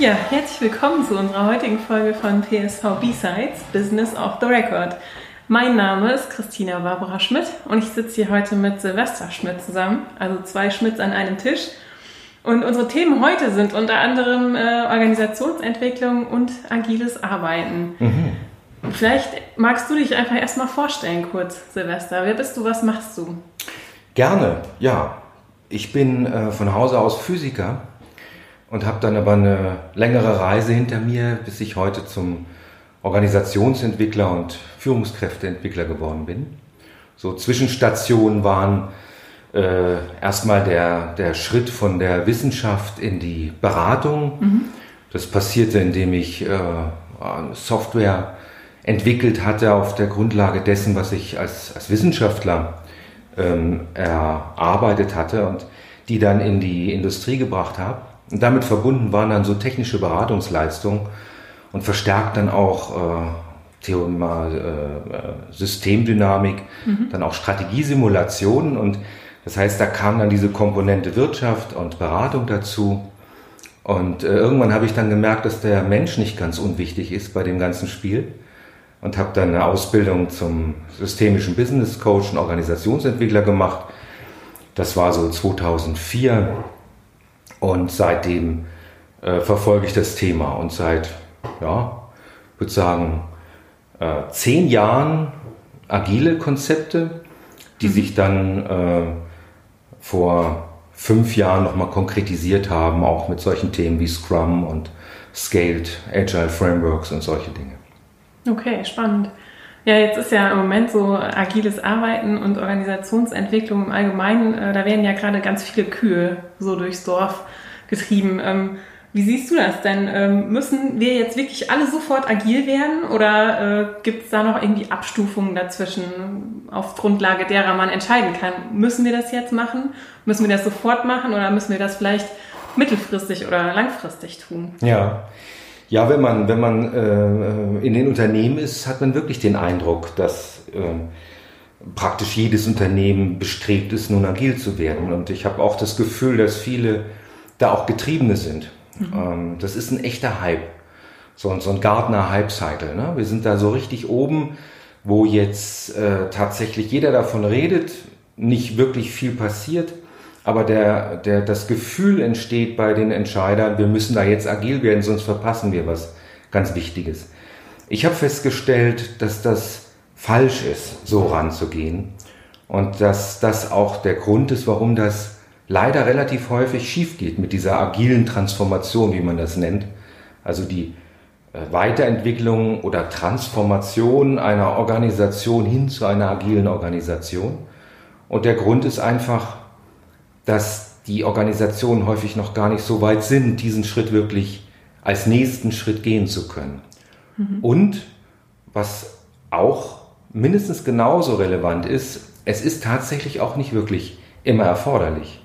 Ja, herzlich willkommen zu unserer heutigen Folge von PSV B-Sides Business off the Record. Mein Name ist Christina Barbara Schmidt und ich sitze hier heute mit Silvester Schmidt zusammen, also zwei Schmidts an einem Tisch. Und unsere Themen heute sind unter anderem äh, Organisationsentwicklung und agiles Arbeiten. Mhm. Vielleicht magst du dich einfach erstmal vorstellen, kurz, Silvester. Wer bist du, was machst du? Gerne, ja. Ich bin äh, von Hause aus Physiker und habe dann aber eine längere Reise hinter mir, bis ich heute zum Organisationsentwickler und Führungskräfteentwickler geworden bin. So Zwischenstationen waren äh, erstmal der, der Schritt von der Wissenschaft in die Beratung. Mhm. Das passierte, indem ich äh, Software entwickelt hatte auf der Grundlage dessen, was ich als, als Wissenschaftler ähm, erarbeitet hatte und die dann in die Industrie gebracht habe. Und damit verbunden waren dann so technische Beratungsleistungen und verstärkt dann auch äh, Thema äh, äh, Systemdynamik, mhm. dann auch Strategiesimulationen und das heißt, da kam dann diese Komponente Wirtschaft und Beratung dazu. Und äh, irgendwann habe ich dann gemerkt, dass der Mensch nicht ganz unwichtig ist bei dem ganzen Spiel und habe dann eine Ausbildung zum systemischen Business Coach und Organisationsentwickler gemacht. Das war so 2004 und seitdem äh, verfolge ich das Thema und seit, ja, würde sagen, äh, zehn Jahren agile Konzepte, die mhm. sich dann äh, vor fünf Jahren nochmal konkretisiert haben, auch mit solchen Themen wie Scrum und Scaled Agile Frameworks und solche Dinge. Okay, spannend. Ja, jetzt ist ja im Moment so agiles Arbeiten und Organisationsentwicklung im Allgemeinen, äh, da werden ja gerade ganz viele Kühe so durchs Dorf getrieben. Ähm, wie siehst du das denn? Ähm, müssen wir jetzt wirklich alle sofort agil werden oder äh, gibt es da noch irgendwie Abstufungen dazwischen, auf Grundlage derer man entscheiden kann? Müssen wir das jetzt machen? Müssen wir das sofort machen oder müssen wir das vielleicht mittelfristig oder langfristig tun? Ja. Ja, wenn man, wenn man äh, in den Unternehmen ist, hat man wirklich den Eindruck, dass äh, praktisch jedes Unternehmen bestrebt ist, nun agil zu werden. Und ich habe auch das Gefühl, dass viele da auch Getriebene sind. Mhm. Ähm, das ist ein echter Hype. So, so ein Gartner-Hype-Cycle. Ne? Wir sind da so richtig oben, wo jetzt äh, tatsächlich jeder davon redet, nicht wirklich viel passiert aber der, der, das Gefühl entsteht bei den Entscheidern, wir müssen da jetzt agil werden, sonst verpassen wir was ganz Wichtiges. Ich habe festgestellt, dass das falsch ist, so ranzugehen und dass das auch der Grund ist, warum das leider relativ häufig schief geht mit dieser agilen Transformation, wie man das nennt. Also die äh, Weiterentwicklung oder Transformation einer Organisation hin zu einer agilen Organisation. Und der Grund ist einfach, dass die Organisationen häufig noch gar nicht so weit sind, diesen Schritt wirklich als nächsten Schritt gehen zu können. Mhm. Und was auch mindestens genauso relevant ist, es ist tatsächlich auch nicht wirklich immer erforderlich.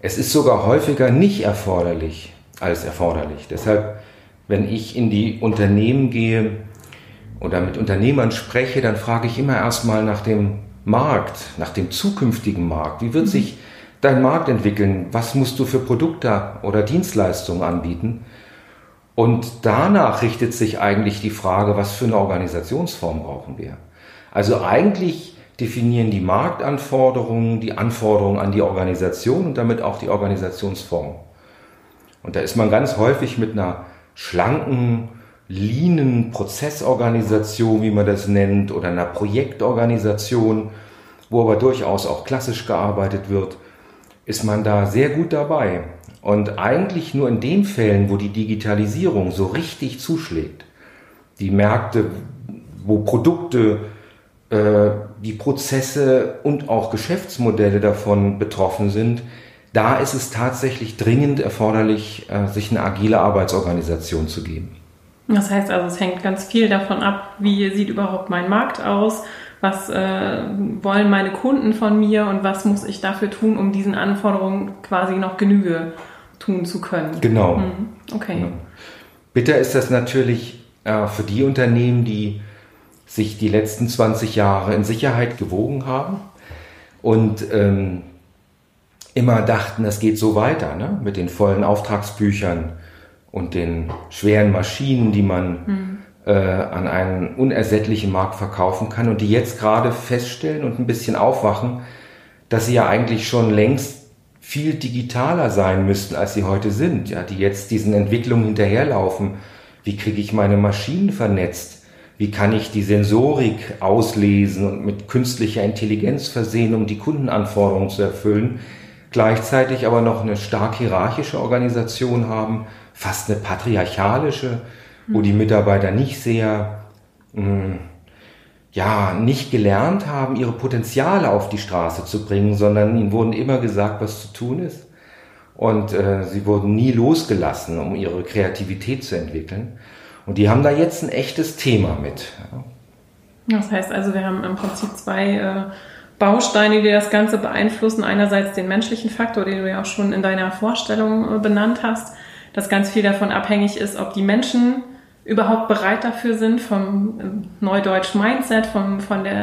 Es ist sogar häufiger nicht erforderlich als erforderlich. Deshalb, wenn ich in die Unternehmen gehe oder mit Unternehmern spreche, dann frage ich immer erstmal nach dem Markt, nach dem zukünftigen Markt. Wie wird mhm. sich deinen Markt entwickeln? Was musst du für Produkte oder Dienstleistungen anbieten? Und danach richtet sich eigentlich die Frage, was für eine Organisationsform brauchen wir? Also eigentlich definieren die Marktanforderungen die Anforderungen an die Organisation und damit auch die Organisationsform. Und da ist man ganz häufig mit einer schlanken, leanen Prozessorganisation, wie man das nennt, oder einer Projektorganisation, wo aber durchaus auch klassisch gearbeitet wird, ist man da sehr gut dabei. Und eigentlich nur in den Fällen, wo die Digitalisierung so richtig zuschlägt, die Märkte, wo Produkte, äh, die Prozesse und auch Geschäftsmodelle davon betroffen sind, da ist es tatsächlich dringend erforderlich, äh, sich eine agile Arbeitsorganisation zu geben. Das heißt also, es hängt ganz viel davon ab, wie sieht überhaupt mein Markt aus, was äh, wollen meine Kunden von mir und was muss ich dafür tun, um diesen Anforderungen quasi noch Genüge tun zu können. Genau. Mhm. Okay. Genau. Bitter ist das natürlich äh, für die Unternehmen, die sich die letzten 20 Jahre in Sicherheit gewogen haben und ähm, immer dachten, das geht so weiter ne? mit den vollen Auftragsbüchern und den schweren Maschinen, die man mhm. Äh, an einen unersättlichen Markt verkaufen kann und die jetzt gerade feststellen und ein bisschen aufwachen, dass sie ja eigentlich schon längst viel digitaler sein müssten, als sie heute sind, ja, die jetzt diesen Entwicklungen hinterherlaufen. Wie kriege ich meine Maschinen vernetzt? Wie kann ich die Sensorik auslesen und mit künstlicher Intelligenz versehen, um die Kundenanforderungen zu erfüllen? Gleichzeitig aber noch eine stark hierarchische Organisation haben, fast eine patriarchalische, wo die Mitarbeiter nicht sehr mh, hm, ja, nicht gelernt haben, ihre Potenziale auf die Straße zu bringen, sondern ihnen wurden immer gesagt, was zu tun ist. Und äh, sie wurden nie losgelassen, um ihre Kreativität zu entwickeln. Und die haben da jetzt ein echtes Thema mit. Das heißt also, wir haben im Prinzip zwei äh, Bausteine, die das Ganze beeinflussen. Einerseits den menschlichen Faktor, den du ja auch schon in deiner Vorstellung äh, benannt hast, dass ganz viel davon abhängig ist, ob die Menschen überhaupt bereit dafür sind, vom äh, Neudeutsch Mindset, vom, von, der,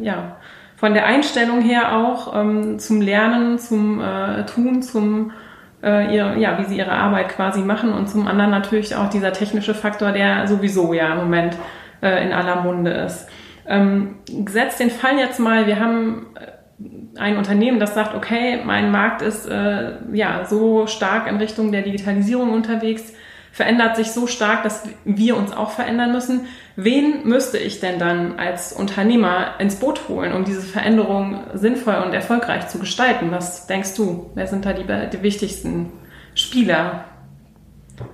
äh, ja, von der Einstellung her auch ähm, zum Lernen, zum äh, Tun, zum äh, ihr, ja, wie sie ihre Arbeit quasi machen und zum anderen natürlich auch dieser technische Faktor, der sowieso ja im Moment äh, in aller Munde ist. Ähm, gesetzt den Fall jetzt mal, wir haben äh, ein Unternehmen, das sagt, okay, mein Markt ist äh, ja so stark in Richtung der Digitalisierung unterwegs, verändert sich so stark, dass wir uns auch verändern müssen. Wen müsste ich denn dann als Unternehmer ins Boot holen, um diese Veränderung sinnvoll und erfolgreich zu gestalten? Was denkst du? Wer sind da die, die wichtigsten Spieler?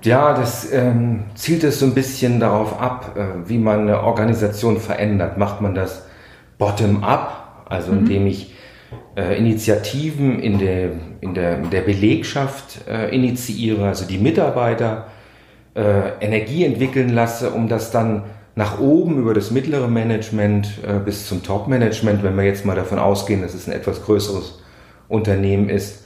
Ja, das ähm, zielt es so ein bisschen darauf ab, äh, wie man eine Organisation verändert. Macht man das bottom-up, also mhm. indem ich äh, Initiativen in der, in der, in der Belegschaft äh, initiiere, also die Mitarbeiter äh, Energie entwickeln lasse, um das dann nach oben über das mittlere Management äh, bis zum Top-Management, wenn wir jetzt mal davon ausgehen, dass es ein etwas größeres Unternehmen ist.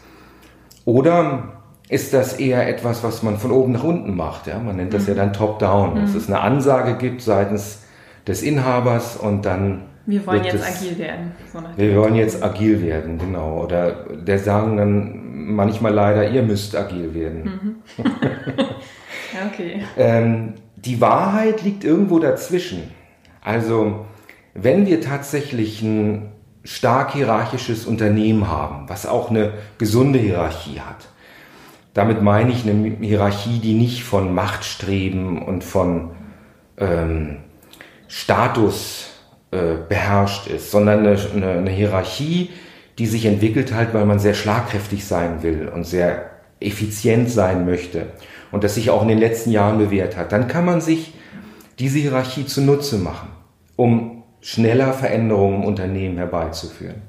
Oder ist das eher etwas, was man von oben nach unten macht? Ja? Man nennt das mhm. ja dann Top-Down, mhm. dass es eine Ansage gibt seitens des Inhabers und dann. Wir wollen jetzt es, agil werden. So wir wollen jetzt agil werden, genau. Oder der sagen dann manchmal leider, ihr müsst agil werden. Mhm. Okay. Ähm, die Wahrheit liegt irgendwo dazwischen. Also, wenn wir tatsächlich ein stark hierarchisches Unternehmen haben, was auch eine gesunde Hierarchie hat, damit meine ich eine Hierarchie, die nicht von Machtstreben und von ähm, Status äh, beherrscht ist, sondern eine, eine, eine Hierarchie, die sich entwickelt hat, weil man sehr schlagkräftig sein will und sehr effizient sein möchte und das sich auch in den letzten Jahren bewährt hat, dann kann man sich diese Hierarchie zunutze machen, um schneller Veränderungen im Unternehmen herbeizuführen.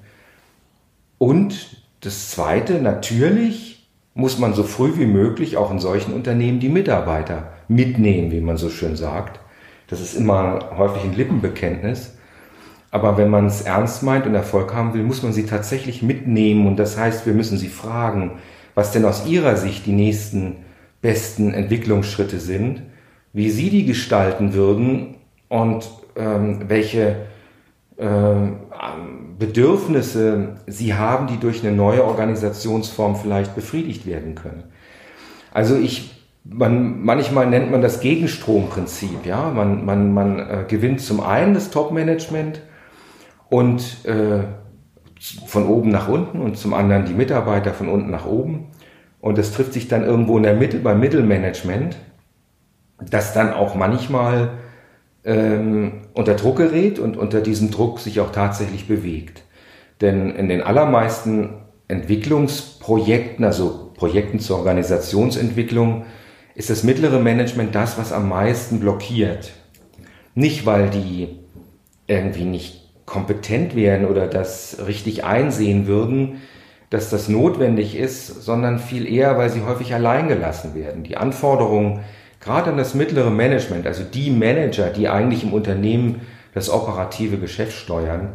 Und das Zweite, natürlich muss man so früh wie möglich auch in solchen Unternehmen die Mitarbeiter mitnehmen, wie man so schön sagt. Das ist immer häufig ein Lippenbekenntnis. Aber wenn man es ernst meint und Erfolg haben will, muss man sie tatsächlich mitnehmen. Und das heißt, wir müssen sie fragen, was denn aus ihrer Sicht die nächsten besten Entwicklungsschritte sind, wie Sie die gestalten würden und ähm, welche äh, Bedürfnisse Sie haben, die durch eine neue Organisationsform vielleicht befriedigt werden können. Also ich, man, manchmal nennt man das Gegenstromprinzip. Ja, man, man, man äh, gewinnt zum einen das Top-Management und äh, von oben nach unten und zum anderen die Mitarbeiter von unten nach oben. Und das trifft sich dann irgendwo in der Mitte beim Mittelmanagement, das dann auch manchmal ähm, unter Druck gerät und unter diesem Druck sich auch tatsächlich bewegt. Denn in den allermeisten Entwicklungsprojekten, also Projekten zur Organisationsentwicklung, ist das mittlere Management das, was am meisten blockiert. Nicht, weil die irgendwie nicht kompetent wären oder das richtig einsehen würden, dass das notwendig ist, sondern viel eher, weil sie häufig allein gelassen werden. Die Anforderungen gerade an das mittlere Management, also die Manager, die eigentlich im Unternehmen das operative Geschäft steuern,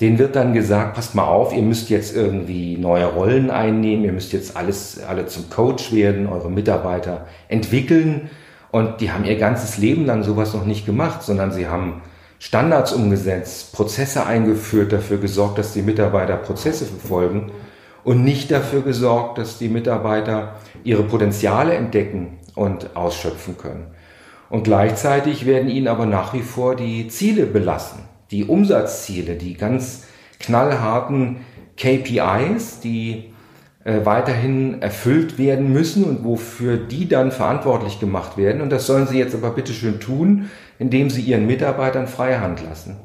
denen wird dann gesagt, passt mal auf, ihr müsst jetzt irgendwie neue Rollen einnehmen, ihr müsst jetzt alles, alle zum Coach werden, eure Mitarbeiter entwickeln. Und die haben ihr ganzes Leben lang sowas noch nicht gemacht, sondern sie haben Standards umgesetzt, Prozesse eingeführt, dafür gesorgt, dass die Mitarbeiter Prozesse verfolgen und nicht dafür gesorgt, dass die Mitarbeiter ihre Potenziale entdecken und ausschöpfen können. Und gleichzeitig werden ihnen aber nach wie vor die Ziele belassen, die Umsatzziele, die ganz knallharten KPIs, die äh, weiterhin erfüllt werden müssen und wofür die dann verantwortlich gemacht werden. Und das sollen sie jetzt aber bitteschön tun, indem sie ihren Mitarbeitern freie Hand lassen.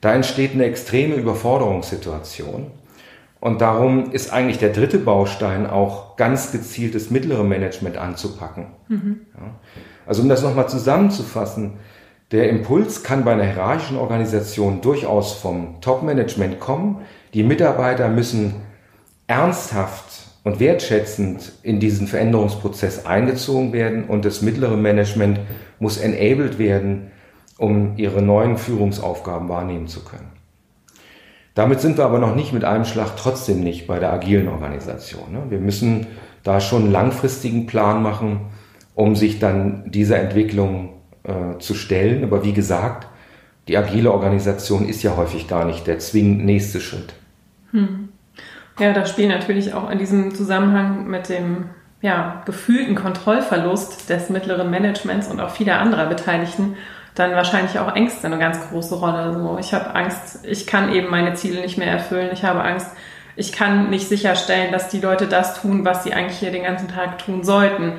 Da entsteht eine extreme Überforderungssituation. Und darum ist eigentlich der dritte Baustein auch ganz gezielt das mittlere Management anzupacken. Mhm. Ja. Also um das nochmal zusammenzufassen, der Impuls kann bei einer hierarchischen Organisation durchaus vom Top-Management kommen. Die Mitarbeiter müssen ernsthaft und wertschätzend in diesen Veränderungsprozess eingezogen werden und das mittlere Management muss enabled werden, um ihre neuen Führungsaufgaben wahrnehmen zu können. Damit sind wir aber noch nicht mit einem Schlag trotzdem nicht bei der agilen Organisation. Ne? Wir müssen da schon einen langfristigen Plan machen, um sich dann dieser Entwicklung äh, zu stellen. Aber wie gesagt, die agile Organisation ist ja häufig gar nicht der zwingend nächste Schritt. Hm. Ja, da spielen natürlich auch in diesem Zusammenhang mit dem ja, gefühlten Kontrollverlust des mittleren Managements und auch vieler anderer Beteiligten dann wahrscheinlich auch Ängste eine ganz große Rolle. So, ich habe Angst, ich kann eben meine Ziele nicht mehr erfüllen. Ich habe Angst, ich kann nicht sicherstellen, dass die Leute das tun, was sie eigentlich hier den ganzen Tag tun sollten.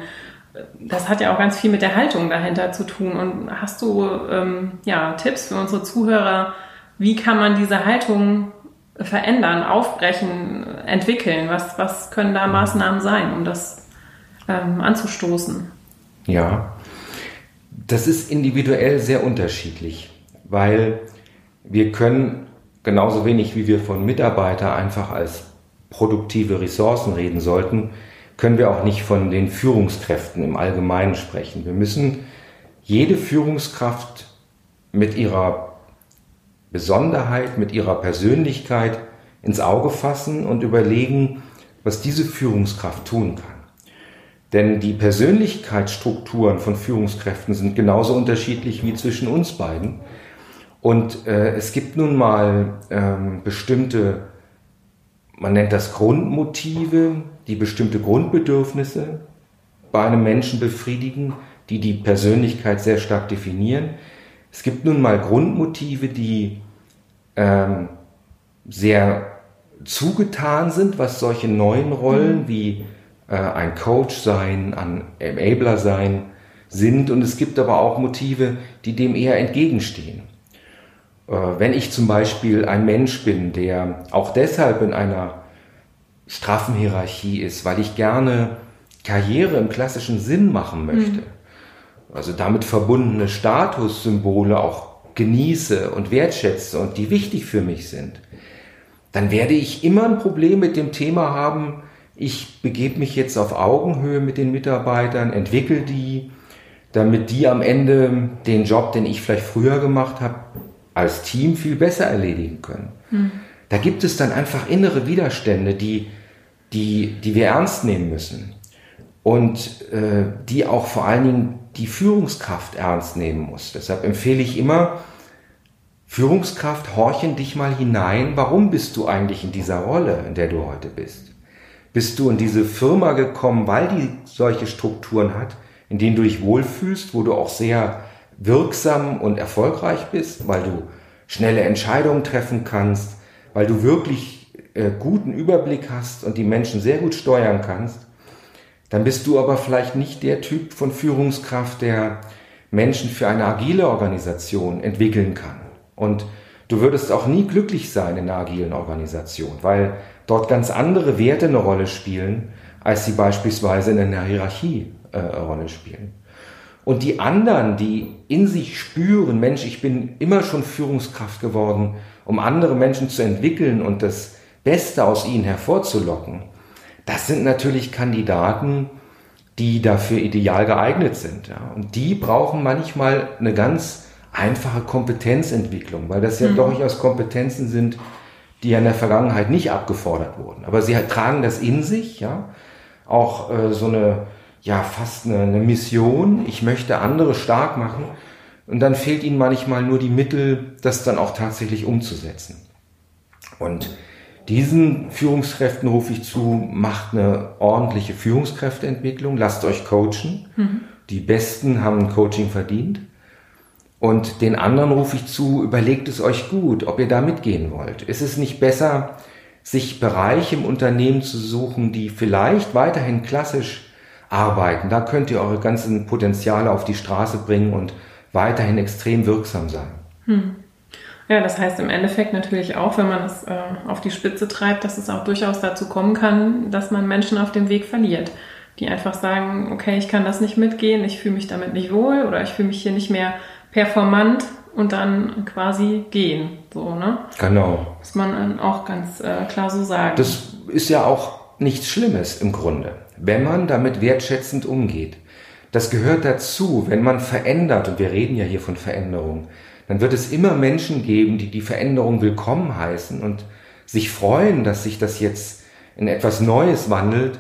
Das hat ja auch ganz viel mit der Haltung dahinter zu tun. Und hast du ähm, ja, Tipps für unsere Zuhörer, wie kann man diese Haltung verändern, aufbrechen, entwickeln? Was, was können da Maßnahmen sein, um das ähm, anzustoßen? Ja, das ist individuell sehr unterschiedlich, weil wir können genauso wenig wie wir von Mitarbeiter einfach als produktive Ressourcen reden sollten, können wir auch nicht von den Führungskräften im Allgemeinen sprechen. Wir müssen jede Führungskraft mit ihrer Besonderheit, mit ihrer Persönlichkeit ins Auge fassen und überlegen, was diese Führungskraft tun kann. Denn die Persönlichkeitsstrukturen von Führungskräften sind genauso unterschiedlich wie zwischen uns beiden. Und äh, es gibt nun mal ähm, bestimmte, man nennt das Grundmotive, die bestimmte Grundbedürfnisse bei einem Menschen befriedigen, die die Persönlichkeit sehr stark definieren. Es gibt nun mal Grundmotive, die ähm, sehr zugetan sind, was solche neuen Rollen mhm. wie äh, ein Coach sein, ein Enabler sein sind. Und es gibt aber auch Motive, die dem eher entgegenstehen. Äh, wenn ich zum Beispiel ein Mensch bin, der auch deshalb in einer straffen Hierarchie ist, weil ich gerne Karriere im klassischen Sinn machen möchte, mhm. also damit verbundene Statussymbole auch genieße und wertschätze und die wichtig für mich sind, dann werde ich immer ein Problem mit dem Thema haben, ich begebe mich jetzt auf Augenhöhe mit den Mitarbeitern, entwickle die, damit die am Ende den Job, den ich vielleicht früher gemacht habe, als Team viel besser erledigen können. Hm. Da gibt es dann einfach innere Widerstände, die, die, die wir ernst nehmen müssen und äh, die auch vor allen Dingen die Führungskraft ernst nehmen muss. Deshalb empfehle ich immer, Führungskraft, horchen dich mal hinein, warum bist du eigentlich in dieser Rolle, in der du heute bist? Bist du in diese Firma gekommen, weil die solche Strukturen hat, in denen du dich wohlfühlst, wo du auch sehr wirksam und erfolgreich bist, weil du schnelle Entscheidungen treffen kannst, weil du wirklich äh, guten Überblick hast und die Menschen sehr gut steuern kannst, dann bist du aber vielleicht nicht der Typ von Führungskraft, der Menschen für eine agile Organisation entwickeln kann. Und du würdest auch nie glücklich sein in einer agilen Organisation, weil dort ganz andere Werte eine Rolle spielen, als sie beispielsweise in einer Hierarchie äh, eine Rolle spielen. Und die anderen, die in sich spüren, Mensch, ich bin immer schon Führungskraft geworden, um andere Menschen zu entwickeln und das Beste aus ihnen hervorzulocken, das sind natürlich Kandidaten, die dafür ideal geeignet sind. Ja. Und die brauchen manchmal eine ganz einfache Kompetenzentwicklung, weil das ja mhm. durchaus Kompetenzen sind, die ja in der Vergangenheit nicht abgefordert wurden. Aber sie tragen das in sich, ja, auch äh, so eine, ja, fast eine, eine Mission. Ich möchte andere stark machen. Und dann fehlt ihnen manchmal nur die Mittel, das dann auch tatsächlich umzusetzen. Und Diesen Führungskräften rufe ich zu, macht eine ordentliche Führungskräfteentwicklung, lasst euch coachen. Mhm. Die Besten haben ein Coaching verdient. Und den anderen rufe ich zu, überlegt es euch gut, ob ihr da mitgehen wollt. Ist es nicht besser, sich Bereiche im Unternehmen zu suchen, die vielleicht weiterhin klassisch arbeiten? Da könnt ihr eure ganzen Potenziale auf die Straße bringen und weiterhin extrem wirksam sein. Hm. Ja, das heißt im Endeffekt natürlich auch, wenn man es äh, auf die Spitze treibt, dass es auch durchaus dazu kommen kann, dass man Menschen auf dem Weg verliert, die einfach sagen, okay, ich kann das nicht mitgehen, ich fühle mich damit nicht wohl oder ich fühle mich hier nicht mehr performant und dann quasi gehen. So, ne? Genau. Muss man dann auch ganz äh, klar so sagen. Das ist ja auch nichts Schlimmes im Grunde, wenn man damit wertschätzend umgeht. Das gehört dazu, wenn man verändert, und wir reden ja hier von Veränderung, dann wird es immer Menschen geben, die die Veränderung willkommen heißen und sich freuen, dass sich das jetzt in etwas Neues wandelt.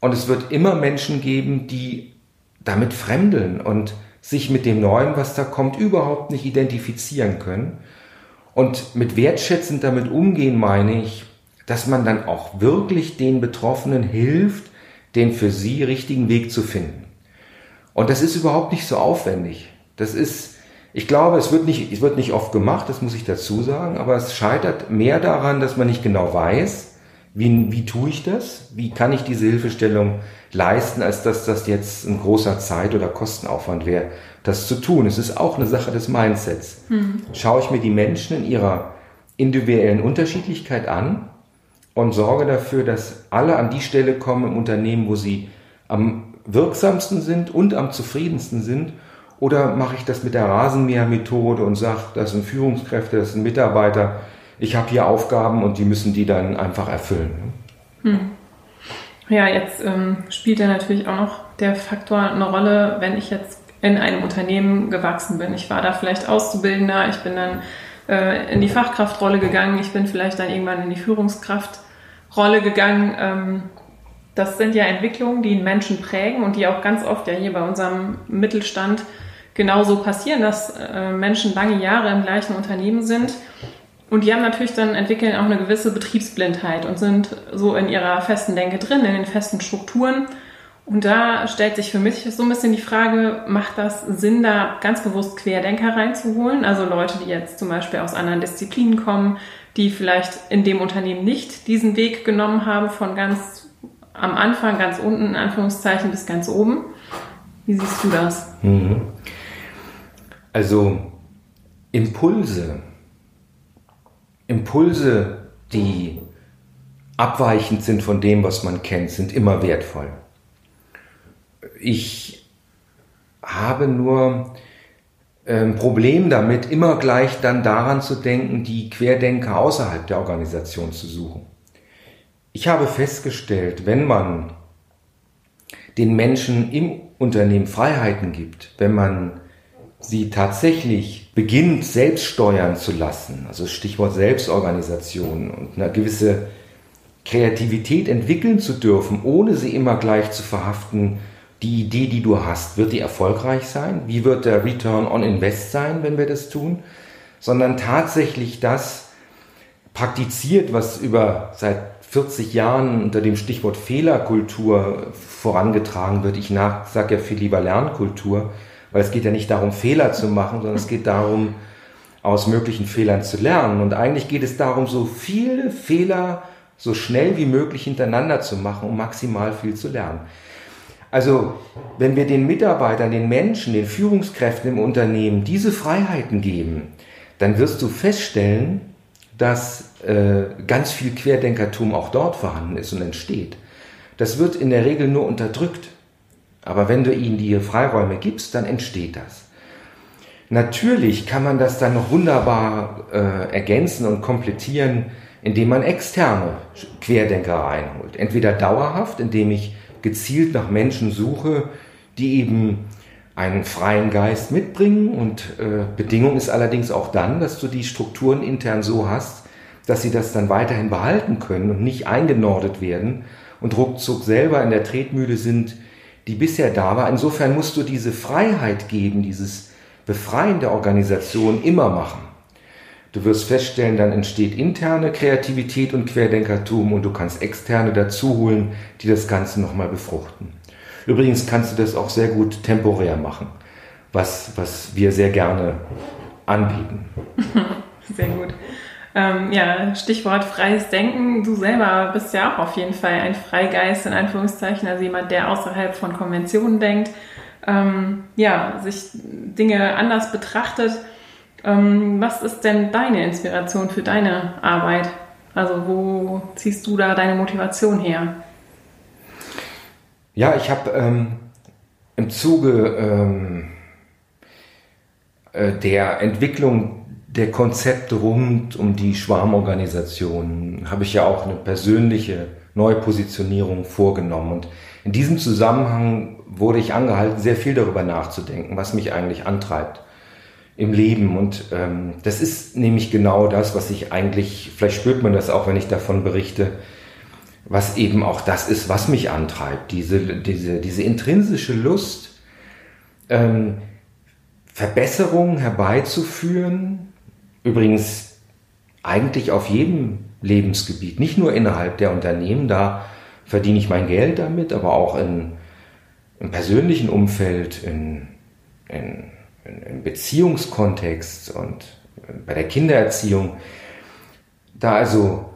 Und es wird immer Menschen geben, die damit fremdeln und sich mit dem Neuen, was da kommt, überhaupt nicht identifizieren können. Und mit wertschätzend damit umgehen meine ich, dass man dann auch wirklich den Betroffenen hilft, den für sie richtigen Weg zu finden. Und das ist überhaupt nicht so aufwendig. Das ist, ich glaube, es wird nicht, es wird nicht oft gemacht, das muss ich dazu sagen, aber es scheitert mehr daran, dass man nicht genau weiß, wie, wie tue ich das? Wie kann ich diese Hilfestellung leisten, als dass das jetzt ein großer Zeit- oder Kostenaufwand wäre, das zu tun? Es ist auch eine Sache des Mindsets. Mhm. Schaue ich mir die Menschen in ihrer individuellen Unterschiedlichkeit an und sorge dafür, dass alle an die Stelle kommen im Unternehmen, wo sie am wirksamsten sind und am zufriedensten sind? Oder mache ich das mit der Rasenmäher-Methode und sage, das sind Führungskräfte, das sind Mitarbeiter, ich habe hier Aufgaben und die müssen die dann einfach erfüllen. Hm. Ja, jetzt ähm, spielt ja natürlich auch noch der Faktor eine Rolle, wenn ich jetzt in einem Unternehmen gewachsen bin. Ich war da vielleicht Auszubildender, ich bin dann äh, in die Fachkraftrolle gegangen, ich bin vielleicht dann irgendwann in die Führungskraftrolle gegangen. Ähm, das sind ja Entwicklungen, die Menschen prägen und die auch ganz oft ja hier bei unserem Mittelstand genauso passieren, dass äh, Menschen lange Jahre im gleichen Unternehmen sind und die haben natürlich dann entwickeln auch eine gewisse Betriebsblindheit und sind so in ihrer festen Denke drin, in den festen Strukturen. Und da stellt sich für mich so ein bisschen die Frage, macht das Sinn, da ganz bewusst Querdenker reinzuholen? Also Leute, die jetzt zum Beispiel aus anderen Disziplinen kommen, die vielleicht in dem Unternehmen nicht diesen Weg genommen haben von ganz am Anfang, ganz unten, in Anführungszeichen, bis ganz oben. Wie siehst du das? Mhm. Also Impulse Impulse, die abweichend sind von dem, was man kennt, sind immer wertvoll. Ich habe nur ein Problem damit, immer gleich dann daran zu denken, die Querdenker außerhalb der Organisation zu suchen. Ich habe festgestellt, wenn man den Menschen im Unternehmen Freiheiten gibt, wenn man sie tatsächlich beginnt, selbst steuern zu lassen, also Stichwort Selbstorganisation und eine gewisse Kreativität entwickeln zu dürfen, ohne sie immer gleich zu verhaften, die Idee, die du hast, wird die erfolgreich sein? Wie wird der Return on Invest sein, wenn wir das tun? Sondern tatsächlich das praktiziert, was über seit 40 Jahren unter dem Stichwort Fehlerkultur vorangetragen wird. Ich sage ja viel lieber Lernkultur weil es geht ja nicht darum, Fehler zu machen, sondern es geht darum, aus möglichen Fehlern zu lernen. Und eigentlich geht es darum, so viele Fehler so schnell wie möglich hintereinander zu machen, um maximal viel zu lernen. Also, wenn wir den Mitarbeitern, den Menschen, den Führungskräften im Unternehmen diese Freiheiten geben, dann wirst du feststellen, dass äh, ganz viel Querdenkertum auch dort vorhanden ist und entsteht. Das wird in der Regel nur unterdrückt. Aber wenn du ihnen die Freiräume gibst, dann entsteht das. Natürlich kann man das dann noch wunderbar äh, ergänzen und komplettieren, indem man externe Querdenker reinholt. Entweder dauerhaft, indem ich gezielt nach Menschen suche, die eben einen freien Geist mitbringen. Und äh, Bedingung ist allerdings auch dann, dass du die Strukturen intern so hast, dass sie das dann weiterhin behalten können und nicht eingenordet werden und ruckzuck selber in der Tretmühle sind, die bisher da war. Insofern musst du diese Freiheit geben, dieses Befreien der Organisation immer machen. Du wirst feststellen, dann entsteht interne Kreativität und Querdenkertum und du kannst externe dazu holen, die das Ganze nochmal befruchten. Übrigens kannst du das auch sehr gut temporär machen, was, was wir sehr gerne anbieten. Sehr gut. Ähm, ja, Stichwort freies Denken. Du selber bist ja auch auf jeden Fall ein Freigeist, in Anführungszeichen, also jemand, der außerhalb von Konventionen denkt, ähm, ja, sich Dinge anders betrachtet. Ähm, was ist denn deine Inspiration für deine Arbeit? Also wo ziehst du da deine Motivation her? Ja, ich habe ähm, im Zuge ähm, äh, der Entwicklung der Konzepte rund um die Schwarmorganisation habe ich ja auch eine persönliche Neupositionierung vorgenommen. Und in diesem Zusammenhang wurde ich angehalten, sehr viel darüber nachzudenken, was mich eigentlich antreibt im Leben. Und ähm, das ist nämlich genau das, was ich eigentlich, vielleicht spürt man das auch, wenn ich davon berichte, was eben auch das ist, was mich antreibt. Diese, diese, diese intrinsische Lust, ähm, Verbesserungen herbeizuführen, Übrigens eigentlich auf jedem Lebensgebiet, nicht nur innerhalb der Unternehmen, da verdiene ich mein Geld damit, aber auch in, im persönlichen Umfeld, in, in, in, im Beziehungskontext und bei der Kindererziehung. Da also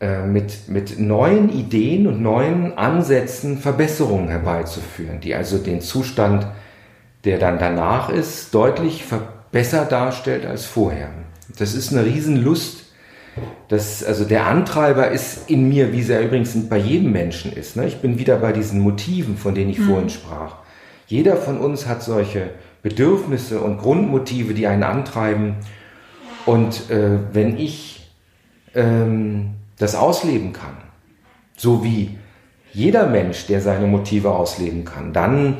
äh, mit, mit neuen Ideen und neuen Ansätzen Verbesserungen herbeizuführen, die also den Zustand, der dann danach ist, deutlich besser darstellt als vorher. Das ist eine Riesenlust. Das, also der Antreiber ist in mir, wie es ja übrigens bei jedem Menschen ist. Ne? Ich bin wieder bei diesen Motiven, von denen ich mhm. vorhin sprach. Jeder von uns hat solche Bedürfnisse und Grundmotive, die einen antreiben. Und äh, wenn ich ähm, das ausleben kann, so wie jeder Mensch, der seine Motive ausleben kann, dann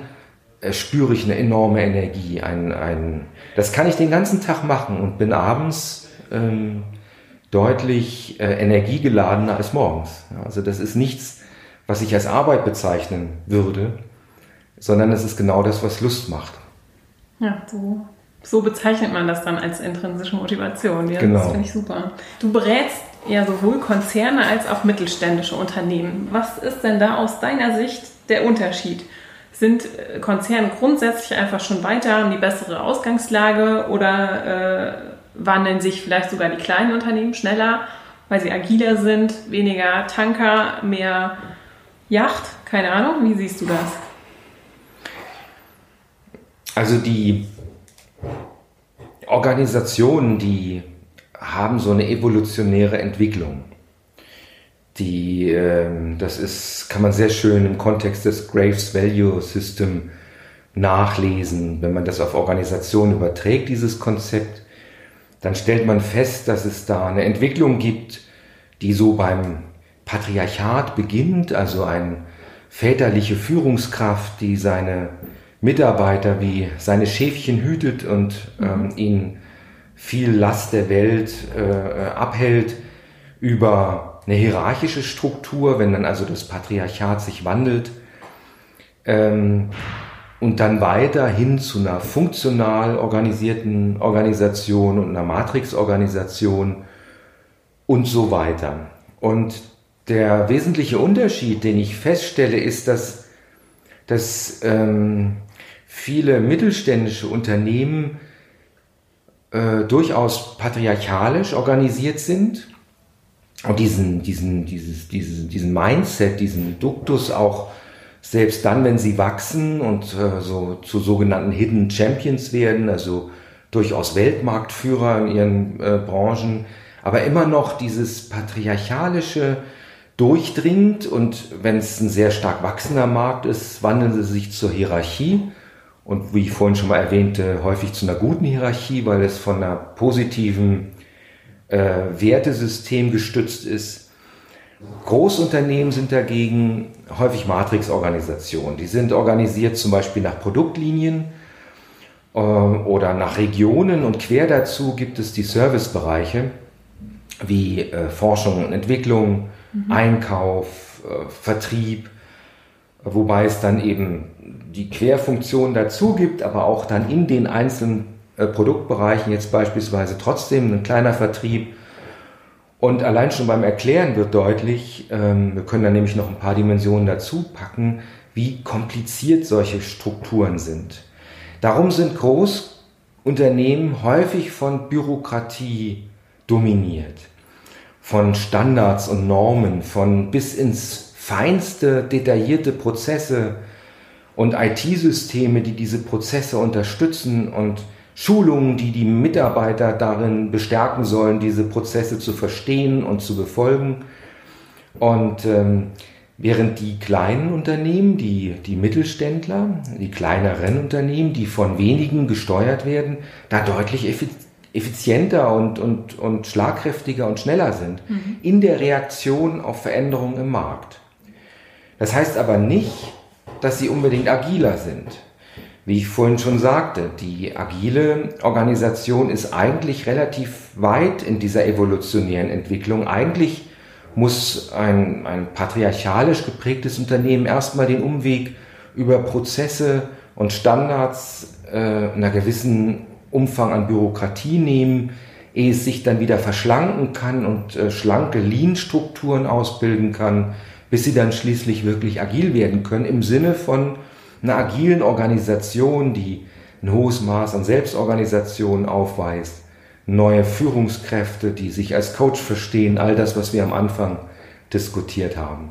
spüre ich eine enorme Energie. Ein, ein, das kann ich den ganzen Tag machen und bin abends ähm, deutlich äh, energiegeladener als morgens. Ja, also das ist nichts, was ich als Arbeit bezeichnen würde, sondern es ist genau das, was Lust macht. Ja, so, so bezeichnet man das dann als intrinsische Motivation. Ja, genau. Das finde ich super. Du berätst ja sowohl Konzerne als auch mittelständische Unternehmen. Was ist denn da aus deiner Sicht der Unterschied? Sind äh, Konzerne grundsätzlich einfach schon weiter, haben die bessere Ausgangslage oder äh, wandeln sich vielleicht sogar die kleinen Unternehmen schneller, weil sie agiler sind, weniger Tanker, mehr Yacht? Keine Ahnung, wie siehst du das? Also die Organisationen, die haben so eine evolutionäre Entwicklung die, äh, das ist, kann man sehr schön im Kontext des Graves Value System nachlesen. Wenn man das auf Organisationen überträgt, dieses Konzept, dann stellt man fest, dass es da eine Entwicklung gibt, die so beim Patriarchat beginnt, also eine väterliche Führungskraft, die seine Mitarbeiter wie seine Schäfchen hütet und ähm, mhm. ihnen viel Last der Welt äh, abhält, über eine hierarchische Struktur, wenn dann also das Patriarchat sich wandelt ähm, und dann weiter hin zu einer funktional organisierten Organisation und einer Matrixorganisation und so weiter. Und der wesentliche Unterschied, den ich feststelle, ist, dass, dass ähm, viele mittelständische Unternehmen äh, durchaus patriarchalisch organisiert sind und diesen, diesen, dieses, dieses, diesen Mindset, diesen Duktus auch selbst dann, wenn sie wachsen und äh, so zu sogenannten Hidden Champions werden, also durchaus Weltmarktführer in ihren äh, Branchen, aber immer noch dieses patriarchalische durchdringt und wenn es ein sehr stark wachsender Markt ist, wandeln sie sich zur Hierarchie und wie ich vorhin schon mal erwähnte, häufig zu einer guten Hierarchie, weil es von einer positiven äh, Wertesystem gestützt ist. Großunternehmen sind dagegen häufig Matrixorganisationen. Die sind organisiert zum Beispiel nach Produktlinien äh, oder nach Regionen und quer dazu gibt es die Servicebereiche wie äh, Forschung und Entwicklung, mhm. Einkauf, äh, Vertrieb, wobei es dann eben die Querfunktion dazu gibt, aber auch dann in den einzelnen äh, Produktbereichen jetzt beispielsweise trotzdem ein kleiner Vertrieb. Und allein schon beim Erklären wird deutlich, ähm, wir können da nämlich noch ein paar Dimensionen dazu packen, wie kompliziert solche Strukturen sind. Darum sind Großunternehmen häufig von Bürokratie dominiert, von Standards und Normen, von bis ins feinste detaillierte Prozesse und IT-Systeme, die diese Prozesse unterstützen und Schulungen, die die Mitarbeiter darin bestärken sollen, diese Prozesse zu verstehen und zu befolgen. Und ähm, während die kleinen Unternehmen, die, die Mittelständler, die kleineren Unternehmen, die von wenigen gesteuert werden, da deutlich effizienter und, und, und schlagkräftiger und schneller sind mhm. in der Reaktion auf Veränderungen im Markt. Das heißt aber nicht, dass sie unbedingt agiler sind. Wie ich vorhin schon sagte, die agile Organisation ist eigentlich relativ weit in dieser evolutionären Entwicklung. Eigentlich muss ein, ein patriarchalisch geprägtes Unternehmen erstmal den Umweg über Prozesse und Standards äh, einer gewissen Umfang an Bürokratie nehmen, ehe es sich dann wieder verschlanken kann und äh, schlanke Lean-Strukturen ausbilden kann, bis sie dann schließlich wirklich agil werden können im Sinne von einer agilen Organisation, die ein hohes Maß an Selbstorganisation aufweist, neue Führungskräfte, die sich als Coach verstehen, all das, was wir am Anfang diskutiert haben.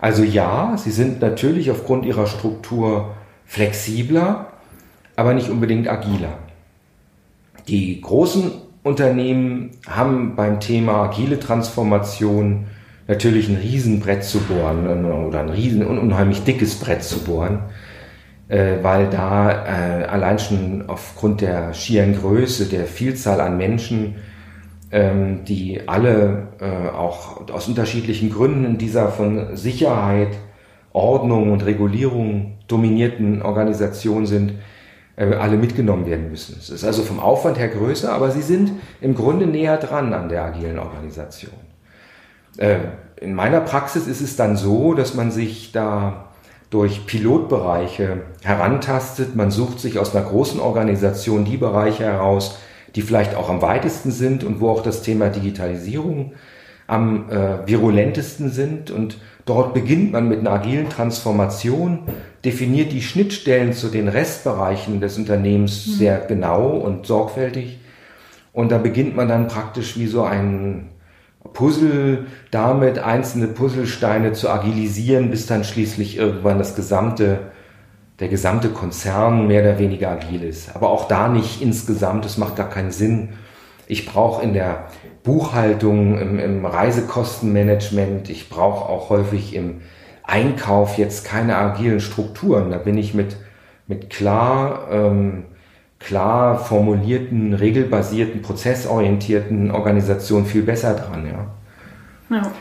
Also ja, sie sind natürlich aufgrund ihrer Struktur flexibler, aber nicht unbedingt agiler. Die großen Unternehmen haben beim Thema agile Transformation natürlich ein Riesenbrett zu bohren oder ein riesen unheimlich dickes Brett zu bohren äh, weil da äh, allein schon aufgrund der schieren Größe, der Vielzahl an Menschen, ähm, die alle äh, auch aus unterschiedlichen Gründen in dieser von Sicherheit, Ordnung und Regulierung dominierten Organisation sind, äh, alle mitgenommen werden müssen. Es ist also vom Aufwand her größer, aber sie sind im Grunde näher dran an der agilen Organisation. Äh, in meiner Praxis ist es dann so, dass man sich da durch Pilotbereiche herantastet. Man sucht sich aus einer großen Organisation die Bereiche heraus, die vielleicht auch am weitesten sind und wo auch das Thema Digitalisierung am äh, virulentesten sind. Und dort beginnt man mit einer agilen Transformation, definiert die Schnittstellen zu den Restbereichen des Unternehmens mhm. sehr genau und sorgfältig. Und da beginnt man dann praktisch wie so ein Puzzle damit einzelne Puzzlesteine zu agilisieren, bis dann schließlich irgendwann das gesamte, der gesamte Konzern mehr oder weniger agil ist. Aber auch da nicht insgesamt, das macht gar keinen Sinn. Ich brauche in der Buchhaltung, im, im Reisekostenmanagement, ich brauche auch häufig im Einkauf jetzt keine agilen Strukturen. Da bin ich mit, mit klar, ähm, klar formulierten, regelbasierten, prozessorientierten Organisationen viel besser dran. Ja, ja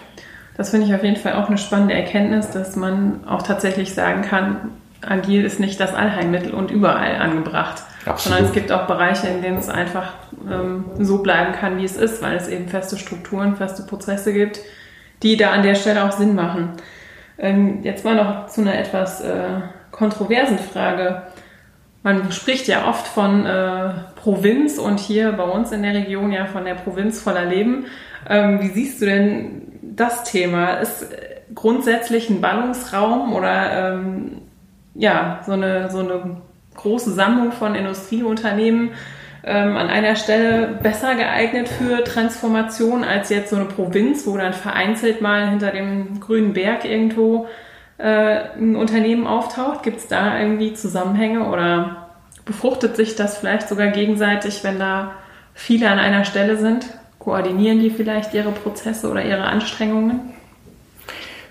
das finde ich auf jeden Fall auch eine spannende Erkenntnis, dass man auch tatsächlich sagen kann, agil ist nicht das Allheilmittel und überall angebracht. Absolut. Sondern es gibt auch Bereiche, in denen es einfach ähm, so bleiben kann, wie es ist, weil es eben feste Strukturen, feste Prozesse gibt, die da an der Stelle auch Sinn machen. Ähm, jetzt mal noch zu einer etwas äh, kontroversen Frage. Man spricht ja oft von äh, Provinz und hier bei uns in der Region ja von der Provinz voller Leben. Ähm, wie siehst du denn das Thema? Ist grundsätzlich ein Ballungsraum oder ähm, ja, so eine, so eine große Sammlung von Industrieunternehmen ähm, an einer Stelle besser geeignet für Transformation als jetzt so eine Provinz, wo dann vereinzelt mal hinter dem grünen Berg irgendwo ein Unternehmen auftaucht? Gibt es da irgendwie Zusammenhänge oder befruchtet sich das vielleicht sogar gegenseitig, wenn da viele an einer Stelle sind? Koordinieren die vielleicht ihre Prozesse oder ihre Anstrengungen?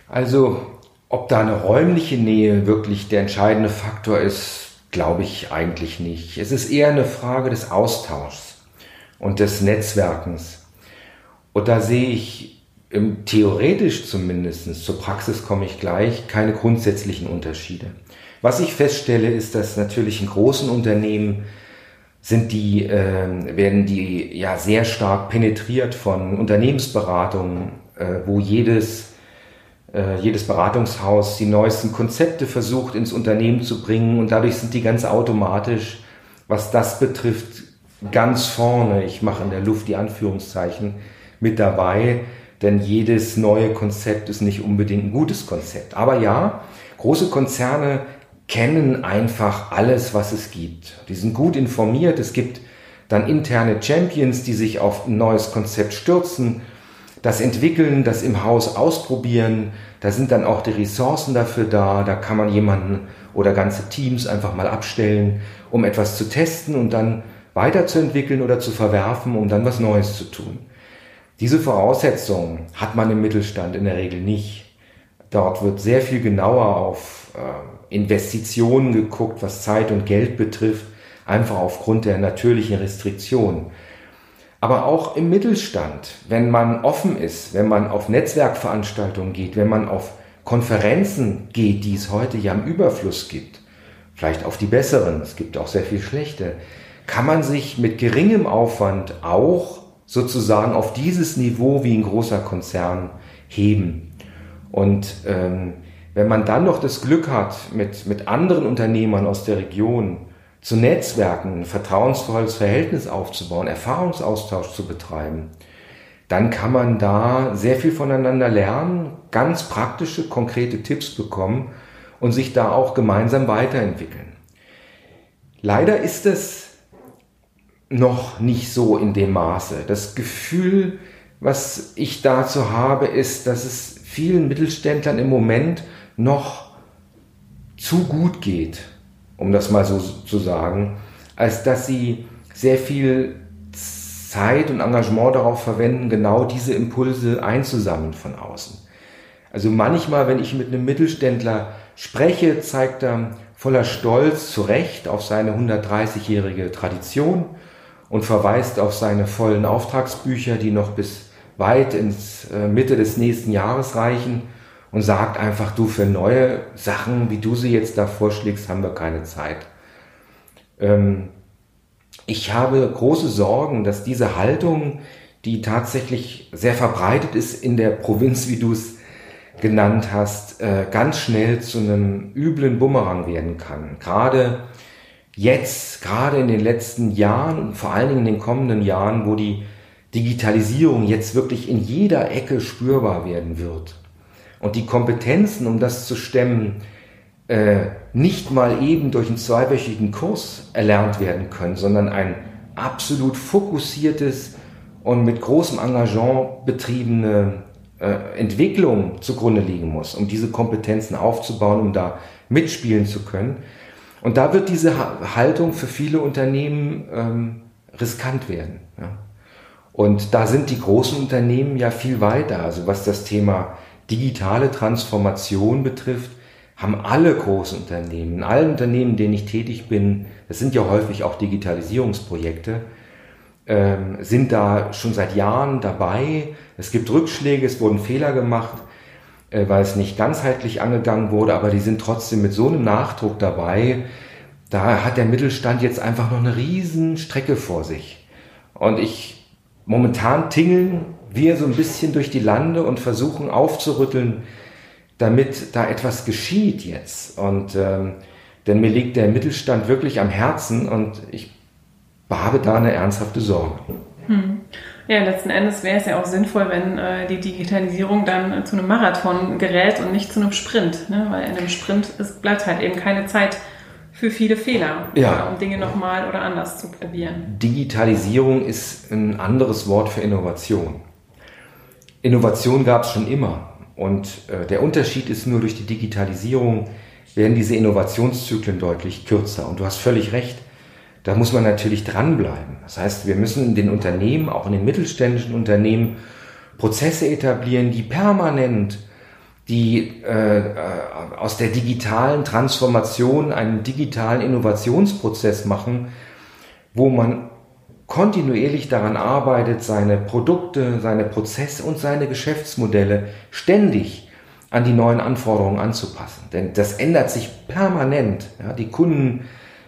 Also, ob da eine räumliche Nähe wirklich der entscheidende Faktor ist, glaube ich eigentlich nicht. Es ist eher eine Frage des Austauschs und des Netzwerkens. Und da sehe ich theoretisch zumindest, zur Praxis komme ich gleich, keine grundsätzlichen Unterschiede. Was ich feststelle, ist, dass natürlich in großen Unternehmen sind die, äh, werden die ja sehr stark penetriert von Unternehmensberatungen, äh, wo jedes, äh, jedes Beratungshaus die neuesten Konzepte versucht ins Unternehmen zu bringen. Und dadurch sind die ganz automatisch, was das betrifft, ganz vorne, ich mache in der Luft die Anführungszeichen, mit dabei, denn jedes neue Konzept ist nicht unbedingt ein gutes Konzept. Aber ja, große Konzerne kennen einfach alles, was es gibt. Die sind gut informiert. Es gibt dann interne Champions, die sich auf ein neues Konzept stürzen, das entwickeln, das im Haus ausprobieren. Da sind dann auch die Ressourcen dafür da. Da kann man jemanden oder ganze Teams einfach mal abstellen, um etwas zu testen und dann weiterzuentwickeln oder zu verwerfen, um dann was Neues zu tun. Diese Voraussetzungen hat man im Mittelstand in der Regel nicht. Dort wird sehr viel genauer auf äh, Investitionen geguckt, was Zeit und Geld betrifft, einfach aufgrund der natürlichen Restriktionen. Aber auch im Mittelstand, wenn man offen ist, wenn man auf Netzwerkveranstaltungen geht, wenn man auf Konferenzen geht, die es heute ja im Überfluss gibt, vielleicht auf die besseren, es gibt auch sehr viel schlechte, kann man sich mit geringem Aufwand auch sozusagen auf dieses Niveau wie ein großer Konzern heben. Und ähm, wenn man dann noch das Glück hat, mit, mit anderen Unternehmern aus der Region zu Netzwerken, ein vertrauensvolles Verhältnis aufzubauen, Erfahrungsaustausch zu betreiben, dann kann man da sehr viel voneinander lernen, ganz praktische, konkrete Tipps bekommen und sich da auch gemeinsam weiterentwickeln. Leider ist es noch nicht so in dem Maße. Das Gefühl, was ich dazu habe, ist, dass es vielen Mittelständlern im Moment noch zu gut geht, um das mal so zu sagen, als dass sie sehr viel Zeit und Engagement darauf verwenden, genau diese Impulse einzusammeln von außen. Also manchmal, wenn ich mit einem Mittelständler spreche, zeigt er voller Stolz zu Recht auf seine 130-jährige Tradition und verweist auf seine vollen Auftragsbücher, die noch bis weit ins äh, Mitte des nächsten Jahres reichen und sagt einfach, du für neue Sachen, wie du sie jetzt da vorschlägst, haben wir keine Zeit. Ähm, ich habe große Sorgen, dass diese Haltung, die tatsächlich sehr verbreitet ist in der Provinz, wie du es genannt hast, äh, ganz schnell zu einem üblen Bumerang werden kann. Gerade jetzt, gerade in den letzten Jahren vor allen Dingen in den kommenden Jahren, wo die Digitalisierung jetzt wirklich in jeder Ecke spürbar werden wird und die Kompetenzen, um das zu stemmen, äh, nicht mal eben durch einen zweiwöchigen Kurs erlernt werden können, sondern ein absolut fokussiertes und mit großem Engagement betriebene äh, Entwicklung zugrunde liegen muss, um diese Kompetenzen aufzubauen, um da mitspielen zu können. Und da wird diese Haltung für viele Unternehmen ähm, riskant werden. Ja. Und da sind die großen Unternehmen ja viel weiter. Also was das Thema digitale Transformation betrifft, haben alle großen Unternehmen, in allen Unternehmen, in denen ich tätig bin, das sind ja häufig auch Digitalisierungsprojekte, ähm, sind da schon seit Jahren dabei. Es gibt Rückschläge, es wurden Fehler gemacht, äh, weil es nicht ganzheitlich angegangen wurde, aber die sind trotzdem mit so einem Nachdruck dabei. Da hat der Mittelstand jetzt einfach noch eine riesen Strecke vor sich. Und ich momentan tingeln wir so ein bisschen durch die Lande und versuchen aufzurütteln, damit da etwas geschieht jetzt. Und ähm, denn mir liegt der Mittelstand wirklich am Herzen und ich habe da eine ernsthafte Sorge. Hm. Ja, letzten Endes wäre es ja auch sinnvoll, wenn äh, die Digitalisierung dann äh, zu einem Marathon gerät und nicht zu einem Sprint. Ne? Weil in einem Sprint ist, bleibt halt eben keine Zeit für viele Fehler, ja. um Dinge nochmal oder anders zu probieren. Digitalisierung ist ein anderes Wort für Innovation. Innovation gab es schon immer. Und äh, der Unterschied ist nur durch die Digitalisierung werden diese Innovationszyklen deutlich kürzer. Und du hast völlig recht, da muss man natürlich dranbleiben. Das heißt, wir müssen in den Unternehmen, auch in den mittelständischen Unternehmen, Prozesse etablieren, die permanent die äh, aus der digitalen Transformation einen digitalen Innovationsprozess machen, wo man kontinuierlich daran arbeitet, seine Produkte, seine Prozesse und seine Geschäftsmodelle ständig an die neuen Anforderungen anzupassen. Denn das ändert sich permanent. Ja, die Kunden,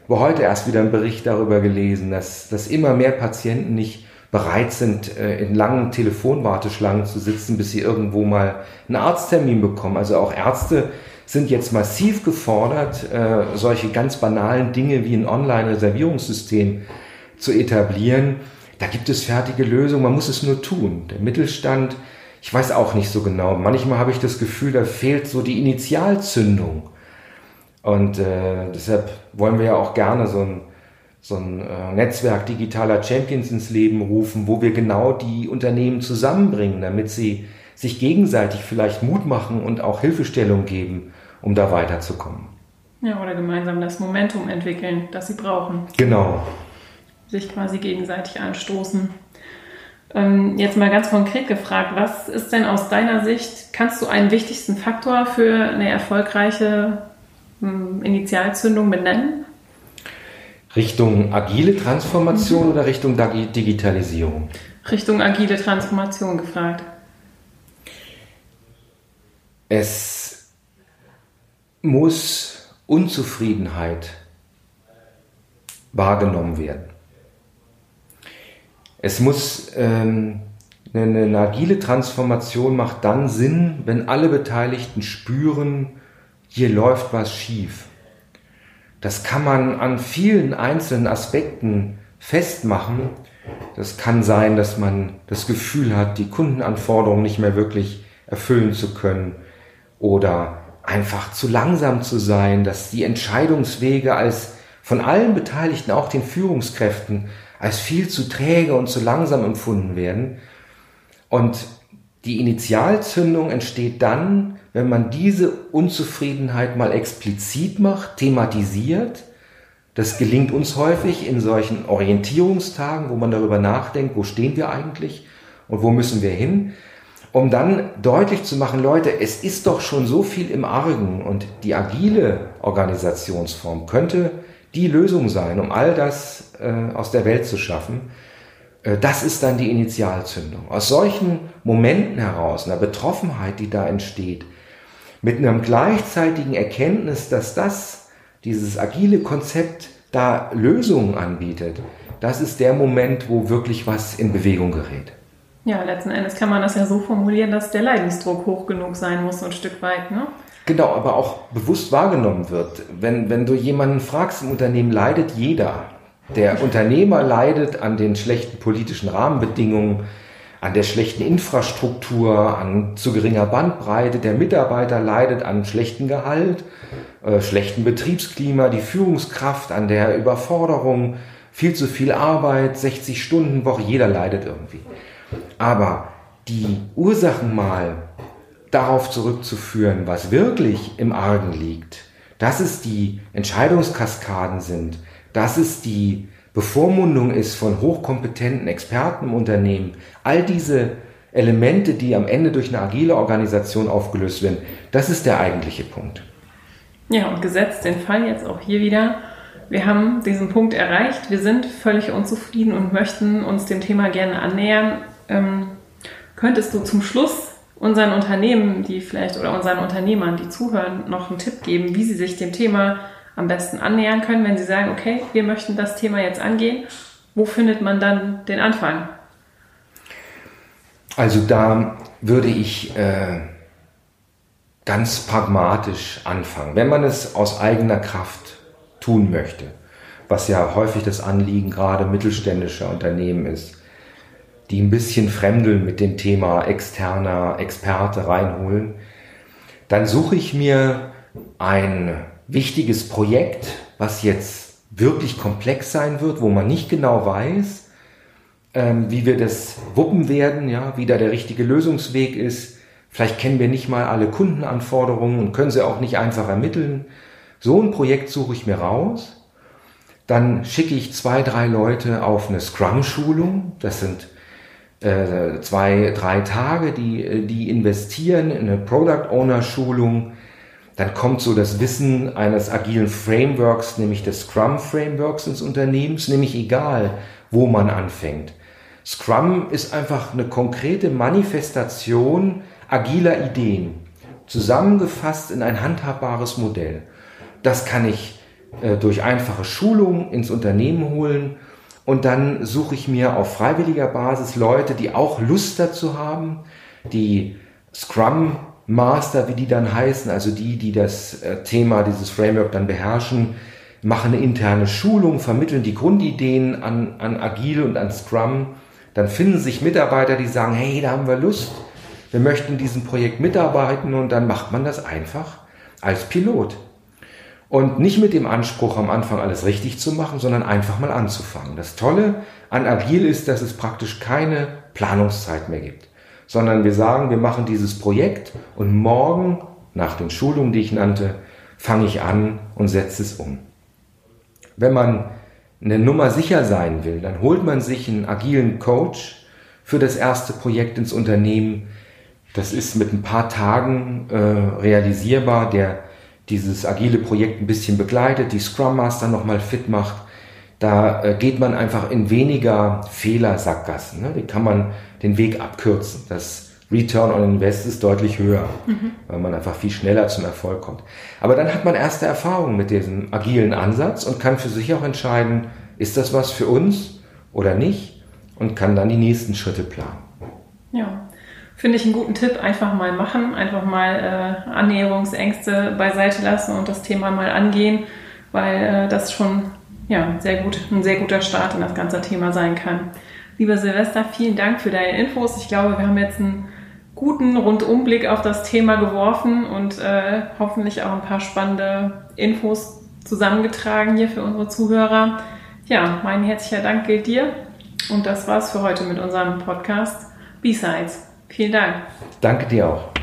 wo heute erst wieder einen Bericht darüber gelesen, dass, dass immer mehr Patienten nicht bereit sind, äh, in langen Telefonwarteschlangen zu sitzen, bis sie irgendwo mal einen Arzttermin bekommen. Also auch Ärzte sind jetzt massiv gefordert, äh, solche ganz banalen Dinge wie ein Online-Reservierungssystem zu etablieren. Da gibt es fertige Lösungen, man muss es nur tun. Der Mittelstand, ich weiß auch nicht so genau. Manchmal habe ich das Gefühl, da fehlt so die Initialzündung. Und äh, deshalb wollen wir ja auch gerne so ein, so ein äh, Netzwerk digitaler Champions ins Leben rufen, wo wir genau die Unternehmen zusammenbringen, damit sie sich gegenseitig vielleicht Mut machen und auch Hilfestellung geben, um da weiterzukommen. Ja, oder gemeinsam das Momentum entwickeln, das sie brauchen. Genau. Sich quasi gegenseitig anstoßen. Ähm, jetzt mal ganz konkret gefragt, was ist denn aus deiner Sicht, kannst du einen wichtigsten Faktor für eine erfolgreiche Initialzündung benennen? Richtung agile Transformation mhm. oder Richtung Digitalisierung? Richtung agile Transformation gefragt. Es muss Unzufriedenheit wahrgenommen werden. Es muss ähm, eine, eine agile Transformation macht dann Sinn, wenn alle Beteiligten spüren, hier läuft was schief. Das kann man an vielen einzelnen Aspekten festmachen. Das kann sein, dass man das Gefühl hat, die Kundenanforderungen nicht mehr wirklich erfüllen zu können oder einfach zu langsam zu sein, dass die Entscheidungswege als von allen Beteiligten, auch den Führungskräften, als viel zu träge und zu langsam empfunden werden. Und die Initialzündung entsteht dann, wenn man diese Unzufriedenheit mal explizit macht, thematisiert. Das gelingt uns häufig in solchen Orientierungstagen, wo man darüber nachdenkt, wo stehen wir eigentlich und wo müssen wir hin um dann deutlich zu machen, Leute, es ist doch schon so viel im Argen und die agile Organisationsform könnte die Lösung sein, um all das äh, aus der Welt zu schaffen. Äh, das ist dann die Initialzündung. Aus solchen Momenten heraus, einer Betroffenheit, die da entsteht, mit einem gleichzeitigen Erkenntnis, dass das, dieses agile Konzept da Lösungen anbietet, das ist der Moment, wo wirklich was in Bewegung gerät. Ja, letzten Endes kann man das ja so formulieren, dass der Leidensdruck hoch genug sein muss, so ein Stück weit, ne? Genau, aber auch bewusst wahrgenommen wird. Wenn, wenn du jemanden fragst im Unternehmen, leidet jeder. Der Unternehmer leidet an den schlechten politischen Rahmenbedingungen, an der schlechten Infrastruktur, an zu geringer Bandbreite. Der Mitarbeiter leidet an schlechtem Gehalt, äh, schlechten Betriebsklima, die Führungskraft an der Überforderung, viel zu viel Arbeit, 60 Stunden Woche, jeder leidet irgendwie. Aber die Ursachen mal darauf zurückzuführen, was wirklich im Argen liegt, dass es die Entscheidungskaskaden sind, dass es die Bevormundung ist von hochkompetenten Experten im Unternehmen, all diese Elemente, die am Ende durch eine agile Organisation aufgelöst werden, das ist der eigentliche Punkt. Ja, und gesetzt den Fall jetzt auch hier wieder. Wir haben diesen Punkt erreicht, wir sind völlig unzufrieden und möchten uns dem Thema gerne annähern. Ähm, könntest du zum Schluss unseren Unternehmen, die vielleicht oder unseren Unternehmern, die zuhören, noch einen Tipp geben, wie sie sich dem Thema am besten annähern können, wenn sie sagen, okay, wir möchten das Thema jetzt angehen. Wo findet man dann den Anfang? Also da würde ich äh, ganz pragmatisch anfangen, wenn man es aus eigener Kraft tun möchte, was ja häufig das Anliegen gerade mittelständischer Unternehmen ist die ein bisschen fremdeln mit dem Thema externer Experte reinholen, dann suche ich mir ein wichtiges Projekt, was jetzt wirklich komplex sein wird, wo man nicht genau weiß, ähm, wie wir das wuppen werden, ja, wie da der richtige Lösungsweg ist. Vielleicht kennen wir nicht mal alle Kundenanforderungen und können sie auch nicht einfach ermitteln. So ein Projekt suche ich mir raus. Dann schicke ich zwei, drei Leute auf eine Scrum-Schulung. Das sind äh, zwei, drei Tage, die, die investieren in eine Product Owner Schulung. Dann kommt so das Wissen eines agilen Frameworks, nämlich des Scrum Frameworks ins Unternehmens, nämlich egal, wo man anfängt. Scrum ist einfach eine konkrete Manifestation agiler Ideen, zusammengefasst in ein handhabbares Modell. Das kann ich äh, durch einfache Schulung ins Unternehmen holen und dann suche ich mir auf freiwilliger Basis Leute, die auch Lust dazu haben, die Scrum Master, wie die dann heißen, also die, die das äh, Thema, dieses Framework dann beherrschen, machen eine interne Schulung, vermitteln die Grundideen an, an Agile und an Scrum. Dann finden sich Mitarbeiter, die sagen, hey, da haben wir Lust, wir möchten in diesem Projekt mitarbeiten und dann macht man das einfach als Pilot. Und nicht mit dem Anspruch, am Anfang alles richtig zu machen, sondern einfach mal anzufangen. Das Tolle an Agil ist, dass es praktisch keine Planungszeit mehr gibt, sondern wir sagen, wir machen dieses Projekt und morgen, nach den Schulungen, die ich nannte, fange ich an und setze es um. Wenn man eine Nummer sicher sein will, dann holt man sich einen agilen Coach für das erste Projekt ins Unternehmen. Das ist mit ein paar Tagen äh, realisierbar, der dieses agile Projekt ein bisschen begleitet, die Scrum Master nochmal fit macht. Da äh, geht man einfach in weniger Fehlersackgassen. Ne? Die kann man den Weg abkürzen. Das Return on Invest ist deutlich höher, mhm. weil man einfach viel schneller zum Erfolg kommt. Aber dann hat man erste Erfahrungen mit diesem agilen Ansatz und kann für sich auch entscheiden, ist das was für uns oder nicht und kann dann die nächsten Schritte planen. Ja, finde ich einen guten Tipp. Einfach mal machen, einfach mal äh, Annäherungsängste beiseite lassen und das Thema mal angehen, weil äh, das schon ja, sehr gut, ein sehr guter Start in das ganze Thema sein kann. Lieber Silvester, vielen Dank für deine Infos. Ich glaube, wir haben jetzt einen guten Rundumblick auf das Thema geworfen und äh, hoffentlich auch ein paar spannende Infos zusammengetragen hier für unsere Zuhörer. Ja, mein herzlicher Dank gilt dir. Und das war's für heute mit unserem Podcast B-Sides. Vielen Dank. Danke dir auch.